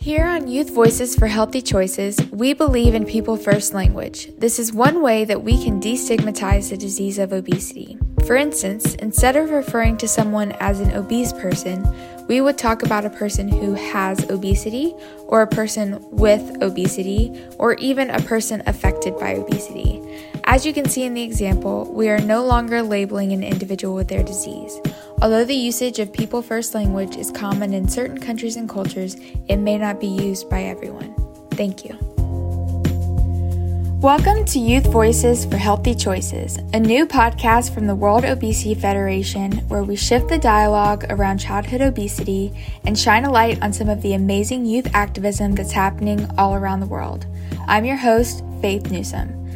Here on Youth Voices for Healthy Choices, we believe in people first language. This is one way that we can destigmatize the disease of obesity. For instance, instead of referring to someone as an obese person, we would talk about a person who has obesity, or a person with obesity, or even a person affected by obesity. As you can see in the example, we are no longer labeling an individual with their disease. Although the usage of people first language is common in certain countries and cultures, it may not be used by everyone. Thank you. Welcome to Youth Voices for Healthy Choices, a new podcast from the World Obesity Federation where we shift the dialogue around childhood obesity and shine a light on some of the amazing youth activism that's happening all around the world. I'm your host, Faith Newsom.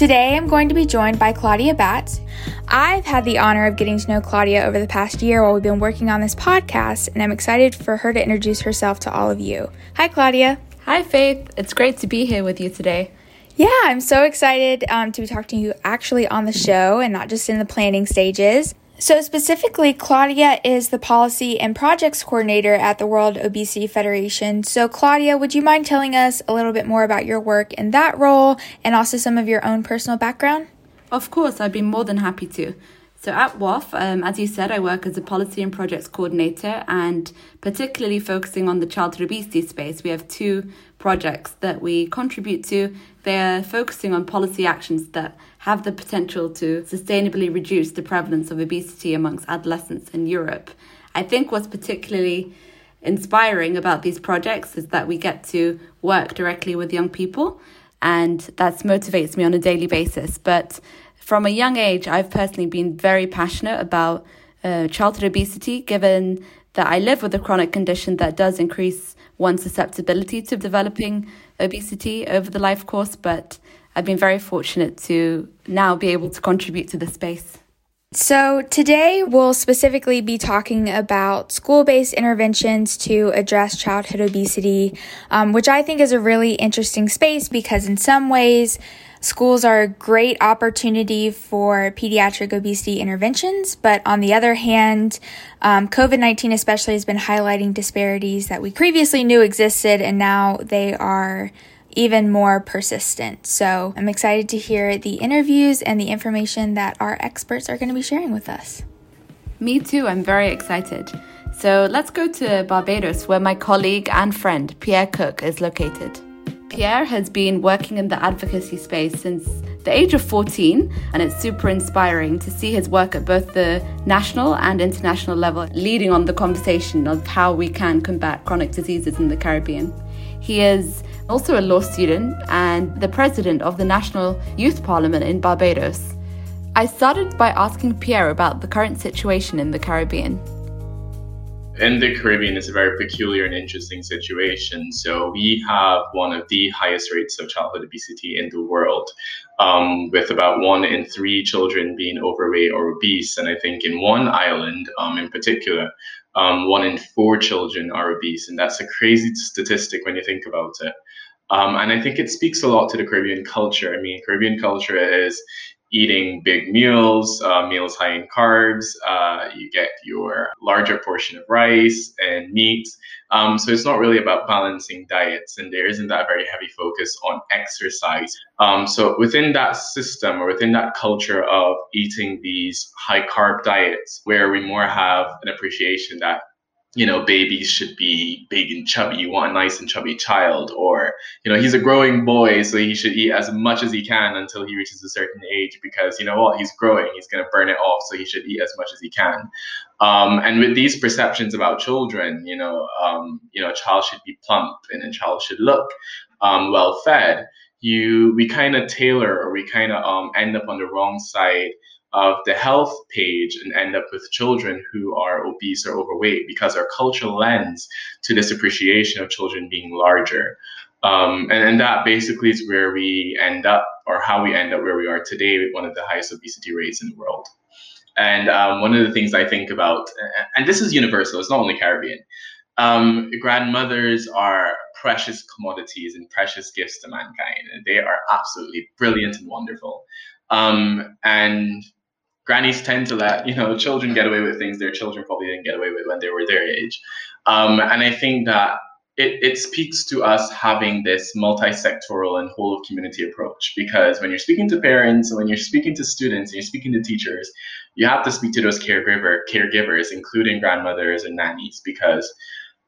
Today, I'm going to be joined by Claudia Batz. I've had the honor of getting to know Claudia over the past year while we've been working on this podcast, and I'm excited for her to introduce herself to all of you. Hi, Claudia. Hi, Faith. It's great to be here with you today. Yeah, I'm so excited um, to be talking to you actually on the show and not just in the planning stages. So, specifically, Claudia is the policy and projects coordinator at the World Obesity Federation. So, Claudia, would you mind telling us a little bit more about your work in that role and also some of your own personal background? Of course, I'd be more than happy to. So at WOF, um, as you said, I work as a policy and projects coordinator and particularly focusing on the childhood obesity space. We have two projects that we contribute to. They're focusing on policy actions that have the potential to sustainably reduce the prevalence of obesity amongst adolescents in Europe. I think what's particularly inspiring about these projects is that we get to work directly with young people and that motivates me on a daily basis. But from a young age, I've personally been very passionate about uh, childhood obesity, given that I live with a chronic condition that does increase one's susceptibility to developing obesity over the life course. But I've been very fortunate to now be able to contribute to the space. So, today we'll specifically be talking about school based interventions to address childhood obesity, um, which I think is a really interesting space because, in some ways, schools are a great opportunity for pediatric obesity interventions. But on the other hand, um, COVID 19 especially has been highlighting disparities that we previously knew existed, and now they are even more persistent. So I'm excited to hear the interviews and the information that our experts are going to be sharing with us. Me too, I'm very excited. So let's go to Barbados, where my colleague and friend Pierre Cooke is located. Pierre has been working in the advocacy space since the age of 14, and it's super inspiring to see his work at both the national and international level, leading on the conversation of how we can combat chronic diseases in the Caribbean. He is also a law student and the president of the National Youth Parliament in Barbados. I started by asking Pierre about the current situation in the Caribbean. In the Caribbean, it's a very peculiar and interesting situation. So, we have one of the highest rates of childhood obesity in the world, um, with about one in three children being overweight or obese. And I think in one island um, in particular, um, one in four children are obese. And that's a crazy statistic when you think about it. Um, and I think it speaks a lot to the Caribbean culture. I mean, Caribbean culture is eating big meals, uh, meals high in carbs. Uh, you get your larger portion of rice and meat. Um, so it's not really about balancing diets, and there isn't that very heavy focus on exercise. Um, so within that system or within that culture of eating these high carb diets, where we more have an appreciation that you know, babies should be big and chubby. You want a nice and chubby child, or you know, he's a growing boy, so he should eat as much as he can until he reaches a certain age, because you know what, he's growing, he's gonna burn it off, so he should eat as much as he can. Um, and with these perceptions about children, you know, um, you know, a child should be plump and a child should look um, well fed. You, we kind of tailor or we kind of um, end up on the wrong side of the health page and end up with children who are obese or overweight because our culture lends to this appreciation of children being larger. Um, and, and that basically is where we end up, or how we end up where we are today with one of the highest obesity rates in the world. And um, one of the things I think about, and this is universal, it's not only Caribbean, um, grandmothers are precious commodities and precious gifts to mankind. They are absolutely brilliant and wonderful. Um, and grannies tend to let you know children get away with things their children probably didn't get away with when they were their age. Um, and i think that it, it speaks to us having this multi-sectoral and whole of community approach because when you're speaking to parents and when you're speaking to students and you're speaking to teachers you have to speak to those caregiver caregivers including grandmothers and nannies because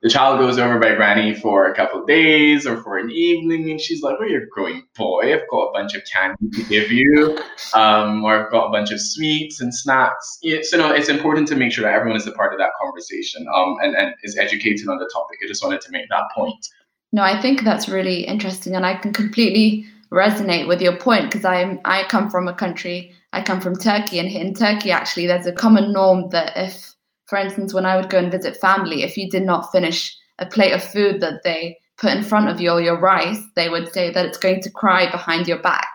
the child goes over by granny for a couple of days or for an evening and she's like, Where you're growing boy? I've got a bunch of candy to give you, um, or I've got a bunch of sweets and snacks. Yeah, so, no, it's important to make sure that everyone is a part of that conversation um, and, and is educated on the topic. I just wanted to make that point. No, I think that's really interesting, and I can completely resonate with your point because I I come from a country, I come from Turkey, and in Turkey actually there's a common norm that if for instance, when I would go and visit family, if you did not finish a plate of food that they put in front of you or your rice, they would say that it's going to cry behind your back.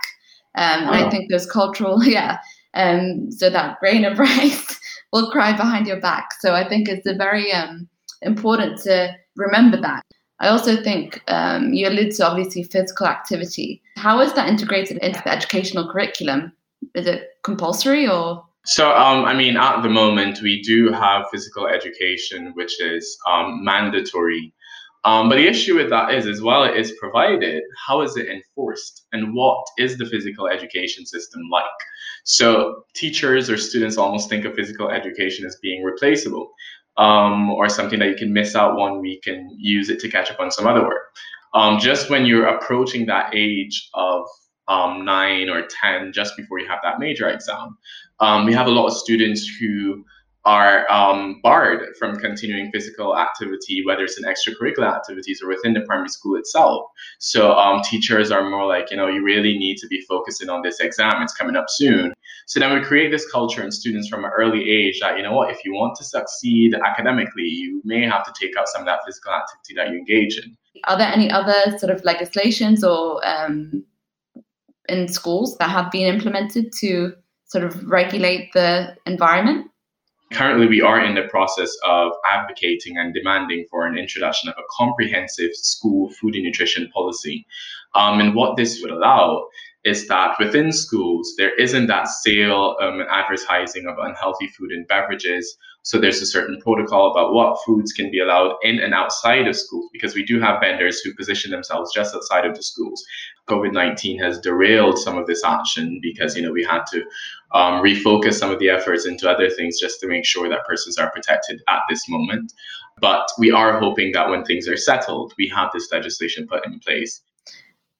Um, And I think those cultural, yeah. Um, so that grain of rice will cry behind your back. So I think it's a very um, important to remember that. I also think um, you allude to obviously physical activity. How is that integrated into the educational curriculum? Is it compulsory or? So, um, I mean, at the moment, we do have physical education, which is um, mandatory. Um, but the issue with that is, as well, it is provided, how is it enforced? And what is the physical education system like? So, teachers or students almost think of physical education as being replaceable um, or something that you can miss out one week and use it to catch up on some other work. Um, just when you're approaching that age of um, nine or 10, just before you have that major exam, um, we have a lot of students who are um, barred from continuing physical activity, whether it's in extracurricular activities or within the primary school itself. So um, teachers are more like, you know, you really need to be focusing on this exam. It's coming up soon. So then we create this culture in students from an early age that, you know what, if you want to succeed academically, you may have to take out some of that physical activity that you engage in. Are there any other sort of legislations or um, in schools that have been implemented to sort of regulate the environment? Currently, we are in the process of advocating and demanding for an introduction of a comprehensive school food and nutrition policy. Um, and what this would allow is that within schools, there isn't that sale um, and advertising of unhealthy food and beverages. So there's a certain protocol about what foods can be allowed in and outside of schools because we do have vendors who position themselves just outside of the schools. COVID 19 has derailed some of this action because, you know, we had to um, refocus some of the efforts into other things just to make sure that persons are protected at this moment. But we are hoping that when things are settled, we have this legislation put in place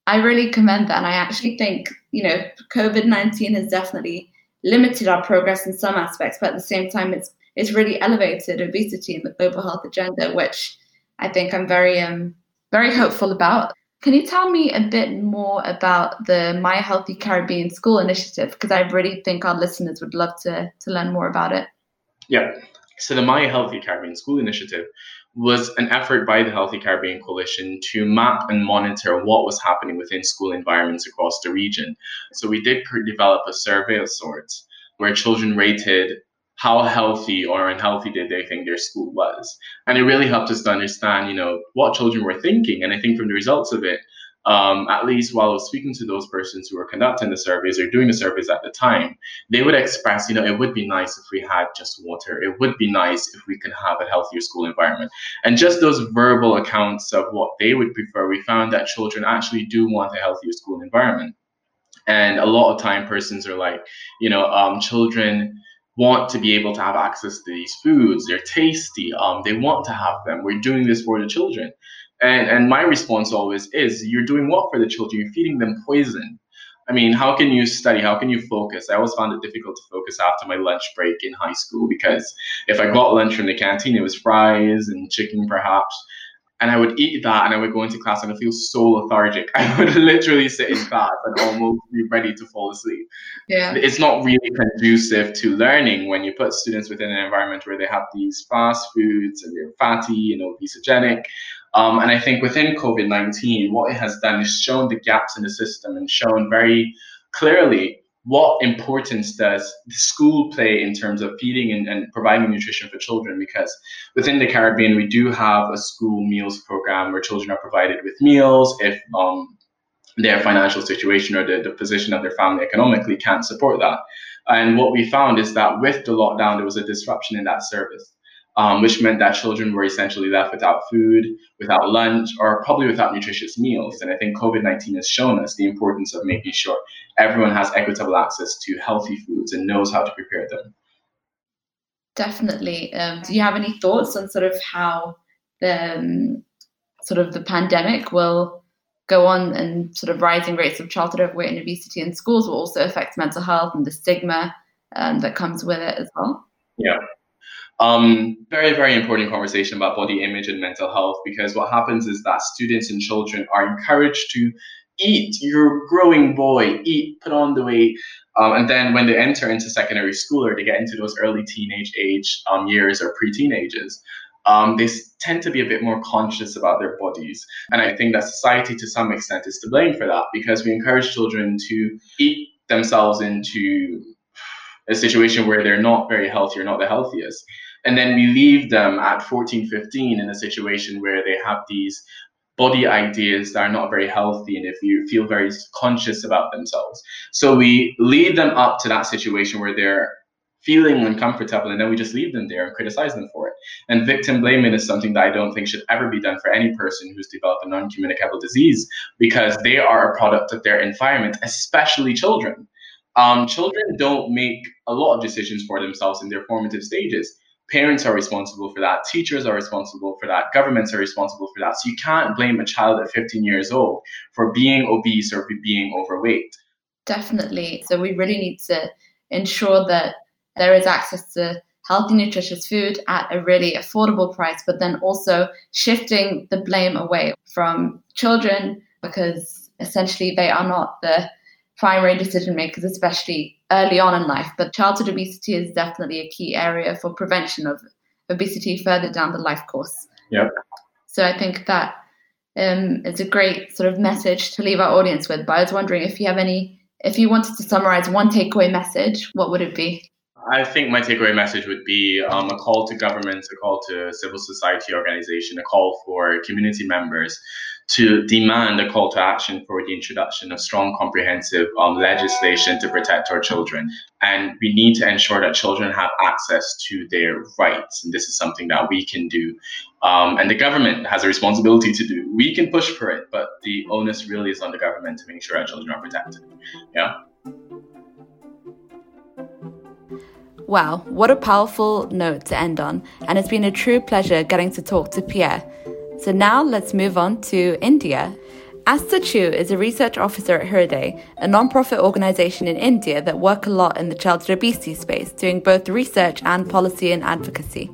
I really commend that. And I actually think, you know, COVID 19 has definitely limited our progress in some aspects, but at the same time, it's it's really elevated obesity in the global health agenda, which I think I'm very um very hopeful about. Can you tell me a bit more about the My Healthy Caribbean School initiative? Because I really think our listeners would love to to learn more about it. Yeah. So the My Healthy Caribbean School initiative was an effort by the Healthy Caribbean Coalition to map and monitor what was happening within school environments across the region. So we did develop a survey of sorts where children rated how healthy or unhealthy did they think their school was. And it really helped us to understand, you know, what children were thinking. And I think from the results of it, um, at least while I was speaking to those persons who were conducting the surveys or doing the surveys at the time, they would express, you know, it would be nice if we had just water. It would be nice if we could have a healthier school environment. And just those verbal accounts of what they would prefer, we found that children actually do want a healthier school environment. And a lot of time, persons are like, you know, um, children want to be able to have access to these foods. They're tasty. Um, they want to have them. We're doing this for the children. And and my response always is, you're doing what for the children? You're feeding them poison. I mean, how can you study? How can you focus? I always found it difficult to focus after my lunch break in high school because if I got lunch from the canteen, it was fries and chicken perhaps. And I would eat that and I would go into class and I feel so lethargic. I would literally sit in class and almost be ready to fall asleep. Yeah. It's not really conducive to learning when you put students within an environment where they have these fast foods and they're fatty and obesogenic. Um, and I think within COVID 19, what it has done is shown the gaps in the system and shown very clearly what importance does the school play in terms of feeding and, and, providing nutrition for children? Because within the caribbean we do have a school meals program where children are provided with meals if um, their financial situation or the, the position of their family economically can't support that. And what we found is that with the lockdown there was a disruption in that service um, which meant that children were essentially left without food, without lunch, or probably without nutritious meals. And I think COVID 19 has shown us the importance of making sure everyone has equitable access to healthy foods and knows how to prepare them. Definitely. Um, do you have any thoughts on sort of how the um, sort of the pandemic will go on and sort of rising rates of childhood overweight and obesity in schools will also affect mental health and the stigma um, that comes with it as well? Yeah. Um, very, very important conversation about body image and mental health because what happens is that students and children are encouraged to eat, you're a growing boy, eat, put on the weight. Um, and then when they enter into secondary school or they get into those early teenage age um, years or pre-teenagers, um, they tend to be a bit more conscious about their bodies. And I think that society, to some extent, is to blame for that because we encourage children to eat themselves into a situation where they're not very healthy or not the healthiest. And then we leave them at 14, 15 in a situation where they have these body ideas that are not very healthy and if you feel very conscious about themselves. So we lead them up to that situation where they're feeling uncomfortable and then we just leave them there and criticize them for it. And victim blaming is something that I don't think should ever be done for any person who's developed a non communicable disease because they are a product of their environment, especially children. Um, children don't make a lot of decisions for themselves in their formative stages. Parents are responsible for that. Teachers are responsible for that. Governments are responsible for that. So you can't blame a child at 15 years old for being obese or being overweight. Definitely. So we really need to ensure that there is access to healthy, nutritious food at a really affordable price, but then also shifting the blame away from children because essentially they are not the primary decision makers, especially early on in life. But childhood obesity is definitely a key area for prevention of obesity further down the life course. Yep. So I think that um, is a great sort of message to leave our audience with. But I was wondering if you have any, if you wanted to summarize one takeaway message, what would it be? I think my takeaway message would be um, a call to governments, a call to civil society organization, a call for community members to demand a call to action for the introduction of strong, comprehensive um, legislation to protect our children. And we need to ensure that children have access to their rights. And this is something that we can do. Um, and the government has a responsibility to do. We can push for it, but the onus really is on the government to make sure our children are protected. Yeah. Wow, what a powerful note to end on, and it's been a true pleasure getting to talk to Pierre. So now let's move on to India. Asta Chu is a research officer at Hriday, a non-profit organization in India that work a lot in the childhood obesity space, doing both research and policy and advocacy.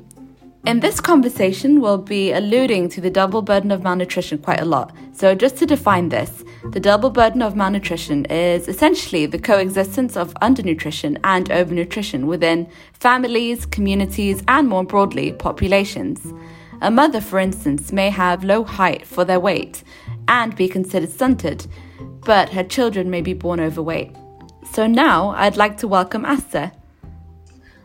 In this conversation, we'll be alluding to the double burden of malnutrition quite a lot. So, just to define this, the double burden of malnutrition is essentially the coexistence of undernutrition and overnutrition within families, communities, and more broadly, populations. A mother, for instance, may have low height for their weight and be considered stunted, but her children may be born overweight. So, now I'd like to welcome Asta.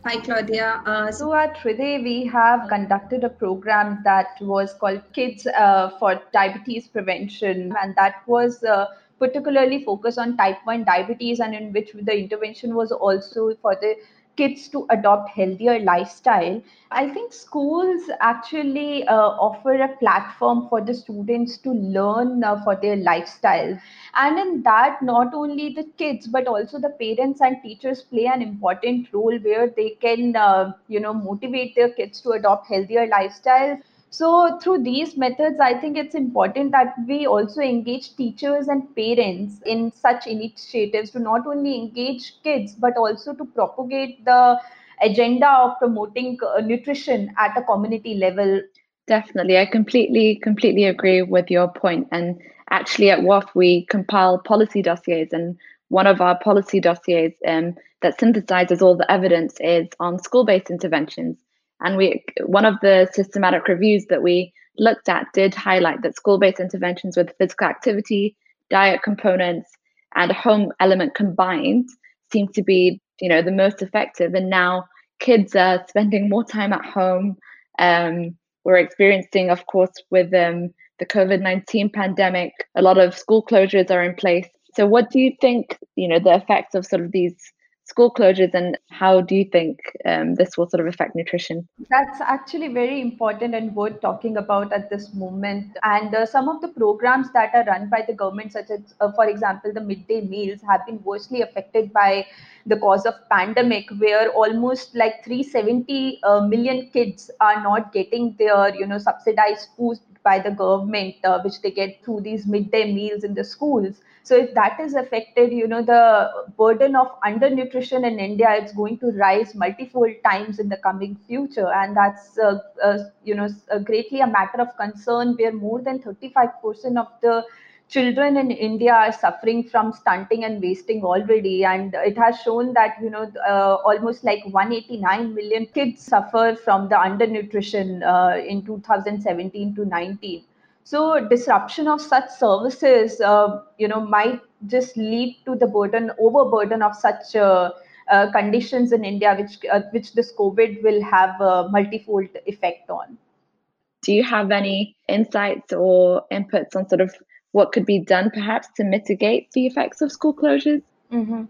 Hi, Claudia. Uh, so at Hriday, we have conducted a program that was called Kids uh, for Diabetes Prevention, and that was uh, particularly focused on type 1 diabetes, and in which the intervention was also for the kids to adopt healthier lifestyle i think schools actually uh, offer a platform for the students to learn uh, for their lifestyle. And in that not only the kids but also the parents and teachers play an important role where they can uh, you know motivate their kids to adopt healthier lifestyles so, through these methods, I think it's important that we also engage teachers and parents in such initiatives to not only engage kids but also to propagate the agenda of promoting uh, nutrition at a community level. Definitely, I completely, completely agree with your point. And actually, at WOF, we compile policy dossiers, and one of our policy dossiers um, that synthesizes all the evidence is on school based interventions. And we one of the systematic reviews that we looked at did highlight that school-based interventions with physical activity, diet components, and a home element combined seem to be, you know, the most effective. And now kids are spending more time at home. Um, we're experiencing, of course, with um, the COVID nineteen pandemic, a lot of school closures are in place. So, what do you think? You know, the effects of sort of these school closures and how do you think um, this will sort of affect nutrition? That's actually very important and worth talking about at this moment. And uh, some of the programs that are run by the government, such as, uh, for example, the midday meals, have been worstly affected by the cause of pandemic, where almost like 370 uh, million kids are not getting their, you know, subsidized food by the government, uh, which they get through these midday meals in the schools so if that is affected you know the burden of undernutrition in india is going to rise multiple times in the coming future. And that's uh, uh, you know greatly a matter of concern where more than 35% of the children in India are suffering from stunting and wasting already, and it has shown that you know uh, almost like 189 million kids suffer from the undernutrition uh, in 2017 to 19 so disruption of such services uh, you know might just lead to the burden overburden of such uh, uh, conditions in india which uh, which this covid will have a multifold effect on do you have any insights or inputs on sort of what could be done perhaps to mitigate the effects of school closures mm-hmm.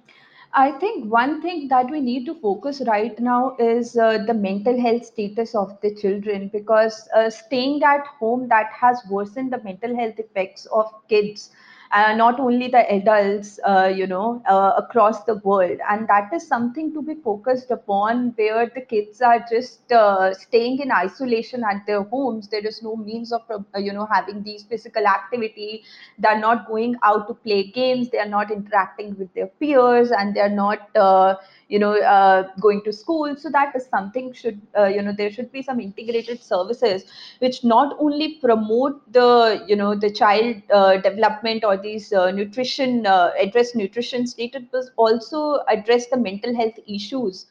I think one thing that we need to focus right now is uh, the mental health status of the children because uh, staying at home that has worsened the mental health effects of kids uh, not only the adults, uh, you know, uh, across the world. And that is something to be focused upon where the kids are just uh, staying in isolation at their homes. There is no means of, uh, you know, having these physical activity. They're not going out to play games. They are not interacting with their peers and they're not uh, you know uh, going to school. So that is something should uh, you know there should be some integrated services which not only promote the you know the child uh, development or these uh, nutrition uh, address nutrition status but also address the mental health issues.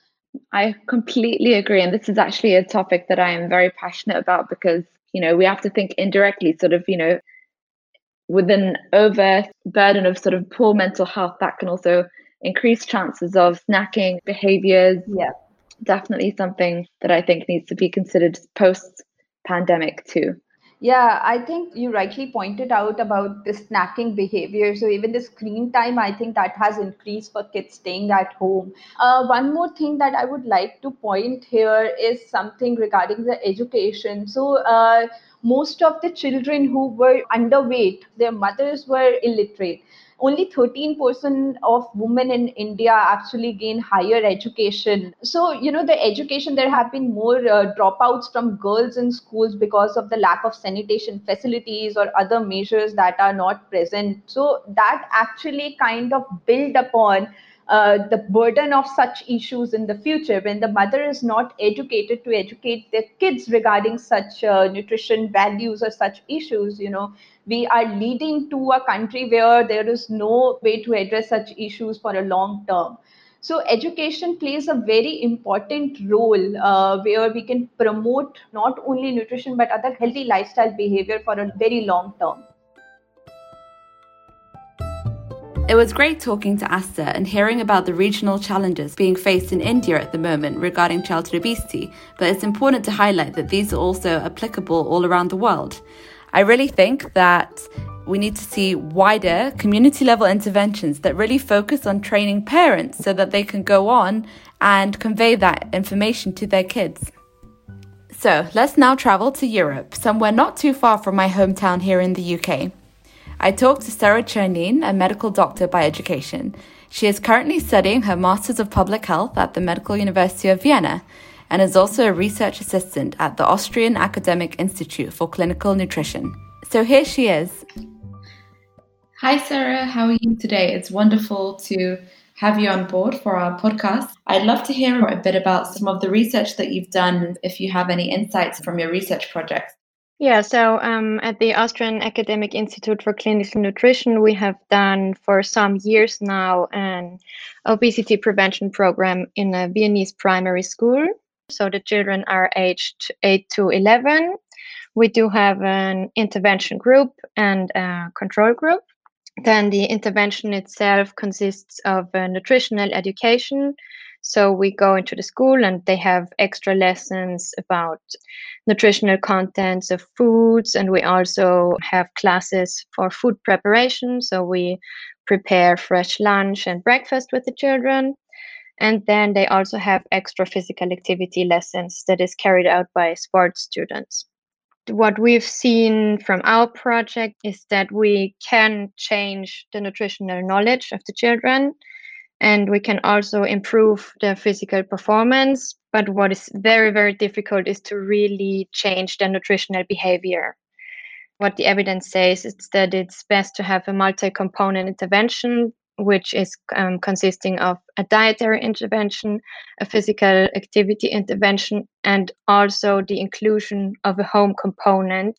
I completely agree. And this is actually a topic that i am very passionate about because you know we have to think indirectly sort of you know with an overburden of sort of poor mental health that can also increased chances of snacking behaviors. Yeah. Definitely something that I think needs to be considered post pandemic too. Yeah, I think you rightly pointed out about the snacking behavior. So even the screen time, I think that has increased for kids staying at home. Uh, one more thing that I would like to point here is something regarding the education. So uh, most of the children who were underweight, their mothers were illiterate only 13% of women in India actually gain higher education. So, you know, the education, there have been more uh, dropouts from girls in schools because of the lack of sanitation facilities or other measures that are not present. So, that actually kind of build upon uh, the burden of such issues in the future when the mother is not educated to educate their kids regarding such uh, nutrition values or such issues you know. We are leading to a country where there is no way to address such issues for a long term. So education plays a very important role uh, where we can promote not only nutrition but other healthy lifestyle behavior for a very long term It was great talking to Asta and hearing about the regional challenges being faced in India at the moment regarding childhood obesity, but it's important to highlight that these are also applicable all around the world. I really think that we need to see wider community level interventions that really focus on training parents so that they can go on and convey that information to their kids. So let's now travel to Europe, somewhere not too far from my hometown here in the UK. I talked to Sarah Chernin, a medical doctor by education. She is currently studying her Masters of Public Health at the Medical University of Vienna and is also a research assistant at the Austrian Academic Institute for Clinical Nutrition. So here she is. Hi, Sarah. How are you today? It's wonderful to have you on board for our podcast. I'd love to hear a bit about some of the research that you've done, if you have any insights from your research projects. Yeah, so um, at the Austrian Academic Institute for Clinical Nutrition, we have done for some years now an obesity prevention program in a Viennese primary school. So the children are aged 8 to 11. We do have an intervention group and a control group. Then the intervention itself consists of nutritional education. So we go into the school and they have extra lessons about nutritional contents of foods and we also have classes for food preparation. So we prepare fresh lunch and breakfast with the children. And then they also have extra physical activity lessons that is carried out by sports students. What we've seen from our project is that we can change the nutritional knowledge of the children and we can also improve their physical performance. But what is very, very difficult is to really change their nutritional behavior. What the evidence says is that it's best to have a multi component intervention, which is um, consisting of a dietary intervention, a physical activity intervention, and also the inclusion of a home component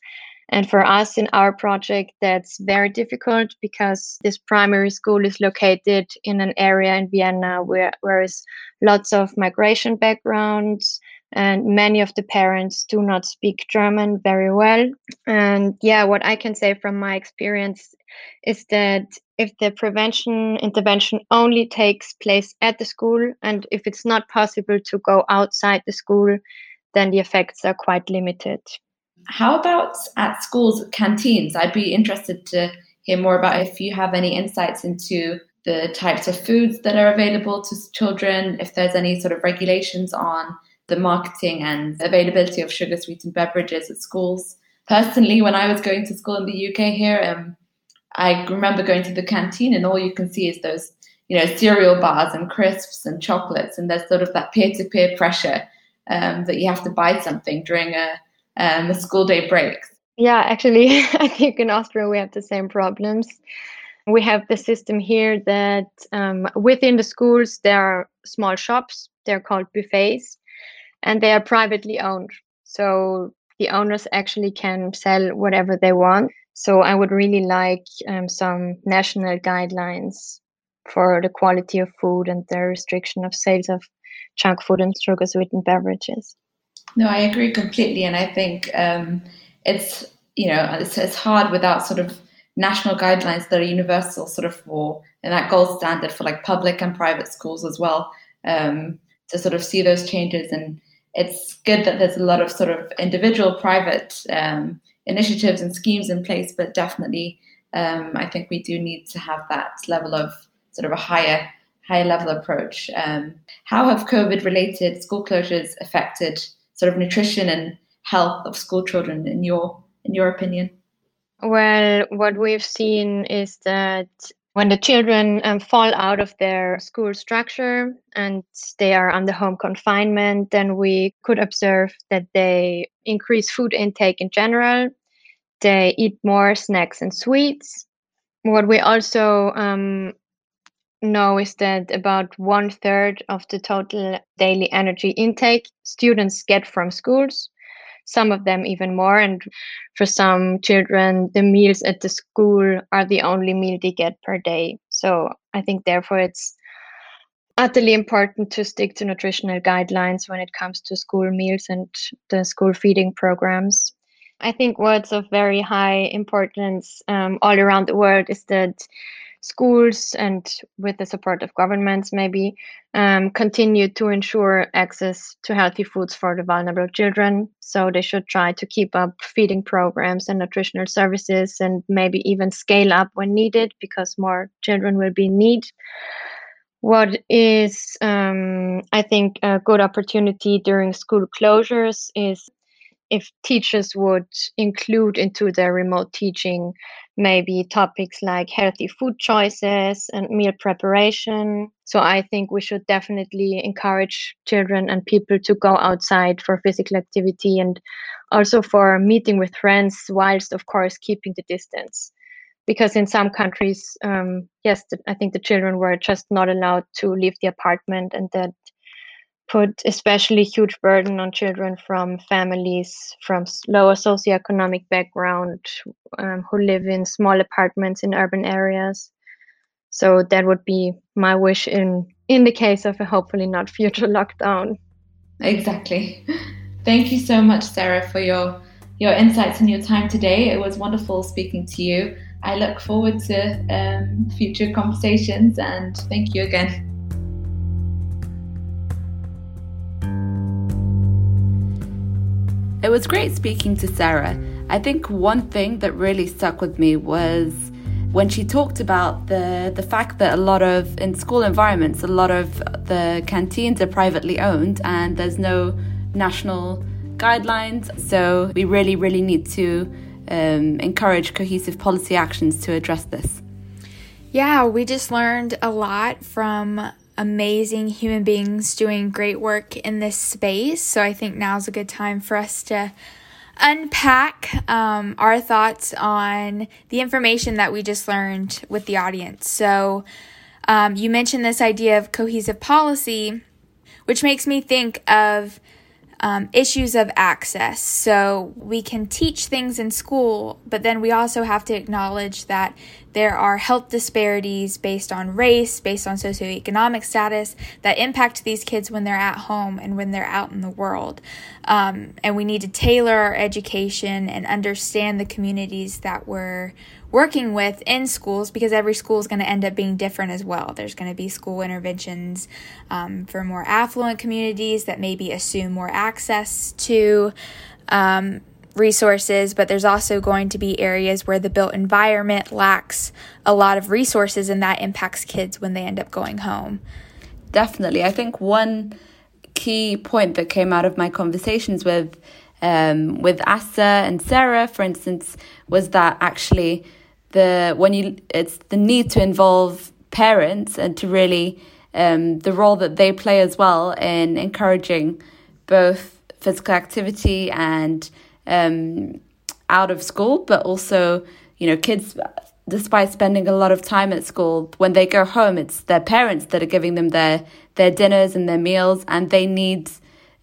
and for us in our project, that's very difficult because this primary school is located in an area in Vienna where there is lots of migration backgrounds and many of the parents do not speak German very well. And yeah, what I can say from my experience is that if the prevention intervention only takes place at the school and if it's not possible to go outside the school, then the effects are quite limited. How about at schools canteens? I'd be interested to hear more about if you have any insights into the types of foods that are available to children, if there's any sort of regulations on the marketing and availability of sugar sweetened beverages at schools. Personally, when I was going to school in the UK here, um, I remember going to the canteen and all you can see is those, you know, cereal bars and crisps and chocolates, and there's sort of that peer-to-peer pressure um, that you have to buy something during a um, the school day breaks? Yeah, actually, I think in Austria we have the same problems. We have the system here that um, within the schools there are small shops. They're called buffets, and they are privately owned. So the owners actually can sell whatever they want. So I would really like um, some national guidelines for the quality of food and the restriction of sales of junk food and sugar sweetened beverages. No, I agree completely, and I think um, it's you know it's, it's hard without sort of national guidelines that are universal, sort of for and that gold standard for like public and private schools as well um, to sort of see those changes. And it's good that there's a lot of sort of individual, private um, initiatives and schemes in place, but definitely um, I think we do need to have that level of sort of a higher higher level approach. Um, how have COVID related school closures affected sort of nutrition and health of school children in your in your opinion? Well, what we've seen is that when the children um, fall out of their school structure and they are under home confinement, then we could observe that they increase food intake in general. They eat more snacks and sweets. What we also um, know is that about one third of the total daily energy intake students get from schools some of them even more and for some children the meals at the school are the only meal they get per day. So i think therefore it's utterly important to stick to nutritional guidelines when it comes to school meals and the school feeding programs. I think what's of very high importance um, all around the world is that schools and with the support of governments maybe um, continue to ensure access to healthy foods for the vulnerable children. So they should try to keep up feeding programs and nutritional services and maybe even scale up when needed because more children will be in need. What is um, i think a good opportunity during school closures is if teachers would include into their remote teaching maybe topics like healthy food choices and meal preparation. So I think we should definitely encourage children and people to go outside for physical activity and also for meeting with friends, whilst, of course, keeping the distance. Because in some countries, um, yes, I think the children were just not allowed to leave the apartment, and that put especially huge burden on children from families from lower socioeconomic background um, who live in small apartments in urban areas. So that would be my wish in in the case of a hopefully not future lockdown. Exactly. Thank you so much, Sarah, for your your insights and your time today. It was wonderful speaking to you. I look forward to um, future conversations and thank you again. It was great speaking to Sarah. I think one thing that really stuck with me was when she talked about the the fact that a lot of in school environments, a lot of the canteens are privately owned and there's no national guidelines. So we really, really need to um, encourage cohesive policy actions to address this. Yeah, we just learned a lot from amazing human beings doing great work in this space. So I think now's a good time for us to unpack um, our thoughts on the information that we just learned with the audience. So um, you mentioned this idea of cohesive policy, which makes me think of um, issues of access. So we can teach things in school, but then we also have to acknowledge that there are health disparities based on race, based on socioeconomic status that impact these kids when they're at home and when they're out in the world. Um, and we need to tailor our education and understand the communities that we're working with in schools because every school is going to end up being different as well. There's going to be school interventions um, for more affluent communities that maybe assume more access to um, resources, but there's also going to be areas where the built environment lacks a lot of resources and that impacts kids when they end up going home. Definitely. I think one key point that came out of my conversations with um, with Asa and Sarah, for instance, was that actually the when you it's the need to involve parents and to really um, the role that they play as well in encouraging both physical activity and um, out of school, but also you know kids. Despite spending a lot of time at school, when they go home, it's their parents that are giving them their their dinners and their meals, and they need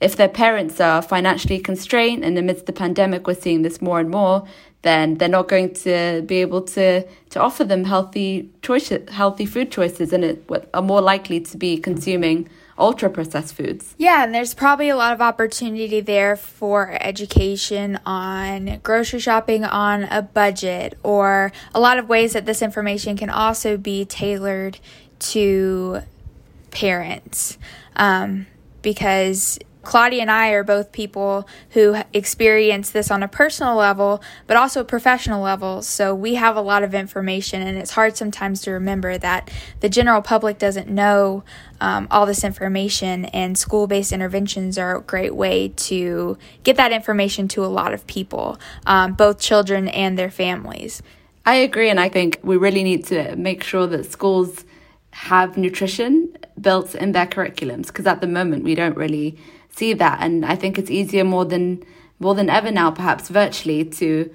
if their parents are financially constrained and amidst the pandemic we're seeing this more and more then they're not going to be able to to offer them healthy choices, healthy food choices, and it, are more likely to be consuming ultra processed foods. Yeah, and there's probably a lot of opportunity there for education on grocery shopping on a budget, or a lot of ways that this information can also be tailored to parents. Um, because Claudia and I are both people who experience this on a personal level, but also a professional level. So we have a lot of information, and it's hard sometimes to remember that the general public doesn't know um, all this information, and school based interventions are a great way to get that information to a lot of people, um, both children and their families. I agree, and I think we really need to make sure that schools have nutrition built in their curriculums because at the moment we don't really see that. And i think it's easier more than more than ever now perhaps virtually to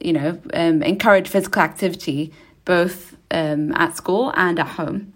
you know um, encourage physical activity both um, at school and at home.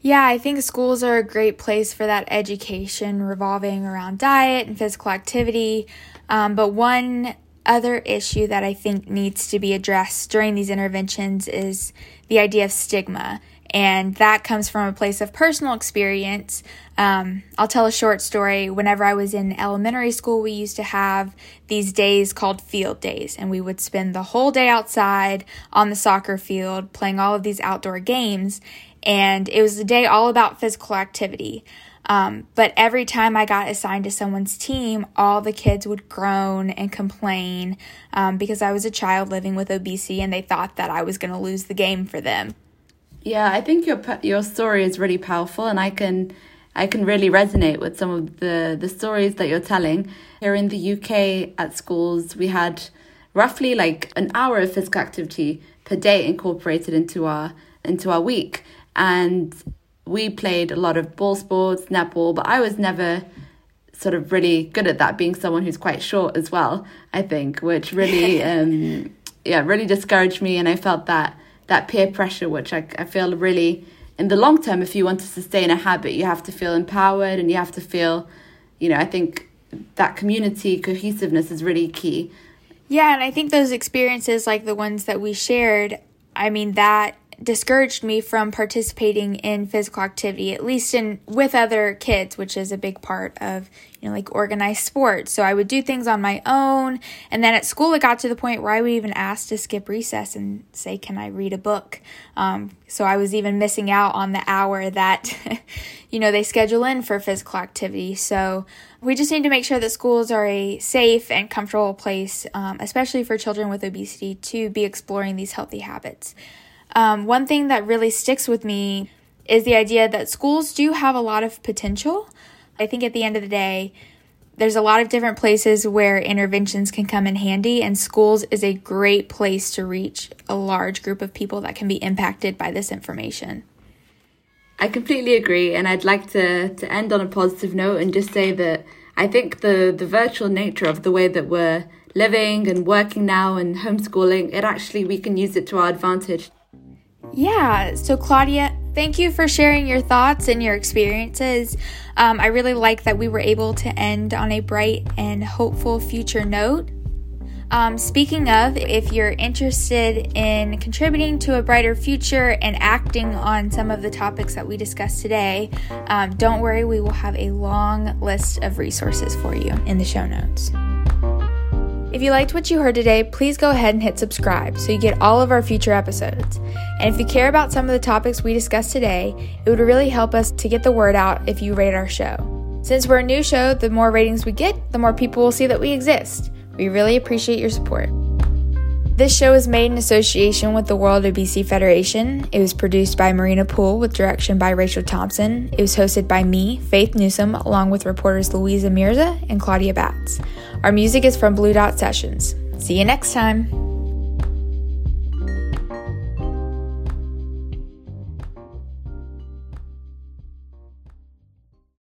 Yeah, I think schools are a great place for that education revolving around diet and physical activity. Um, but one other issue that I think needs to be addressed during these interventions is the idea of stigma and that comes from a place of personal experience. Um, I'll tell a short story. Whenever I was in elementary school, we used to have these days called field days, and we would spend the whole day outside on the soccer field playing all of these outdoor games. And it was a day all about physical activity. Um, but every time I got assigned to someone's team, all the kids would groan and complain um, because I was a child living with obesity and they thought that I was going to lose the game for them. Yeah, I think your your story is really powerful, and I can I can really resonate with some of the the stories that you're telling. Here in the UK at schools, we had roughly like an hour of physical activity per day incorporated into our into our week, and we played a lot of ball sports, netball, but I was never sort of really good at that, being someone who's quite short as well. I think, which really, um, yeah, really discouraged me, and I felt that that peer pressure, which I, I feel really, in the long term, if you want to sustain a habit, you have to feel empowered and you have to feel, you know, I think that community cohesiveness is really key. Yeah, and I think those experiences, like the ones that we shared, I mean, that discouraged me from participating in physical activity, at least in with other kids, which is a big part of you know like organized sports. So I would do things on my own, and then at school it got to the point where I would even ask to skip recess and say, "Can I read a book?" Um, so I was even missing out on the hour that you know they schedule in for physical activity. So we just need to make sure that schools are a safe and comfortable place, um, especially for children with obesity, to be exploring these healthy habits. Um, one thing that really sticks with me is the idea that schools do have a lot of potential. I think at the end of the day, there's a lot of different places where interventions can come in handy, and schools is a great place to reach a large group of people that can be impacted by this information. I completely agree, and I'd like to, to end on a positive note and just say that I think the, the virtual nature of the way that we're living and working now and homeschooling, it actually, we can use it to our advantage. Yeah, so Claudia, thank you for sharing your thoughts and your experiences. Um, I really like that we were able to end on a bright and hopeful future note. Um, speaking of, if you're interested in contributing to a brighter future and acting on some of the topics that we discussed today, um, don't worry, we will have a long list of resources for you in the show notes. If you liked what you heard today, please go ahead and hit subscribe so you get all of our future episodes. And if you care about some of the topics we discussed today, it would really help us to get the word out if you rate our show. Since we're a new show, the more ratings we get, the more people will see that we exist. We really appreciate your support. This show is made in association with the World Obesity Federation. It was produced by Marina Poole with direction by Rachel Thompson. It was hosted by me, Faith Newsom, along with reporters Louisa Mirza and Claudia Batz. Our music is from Blue Dot Sessions. See you next time.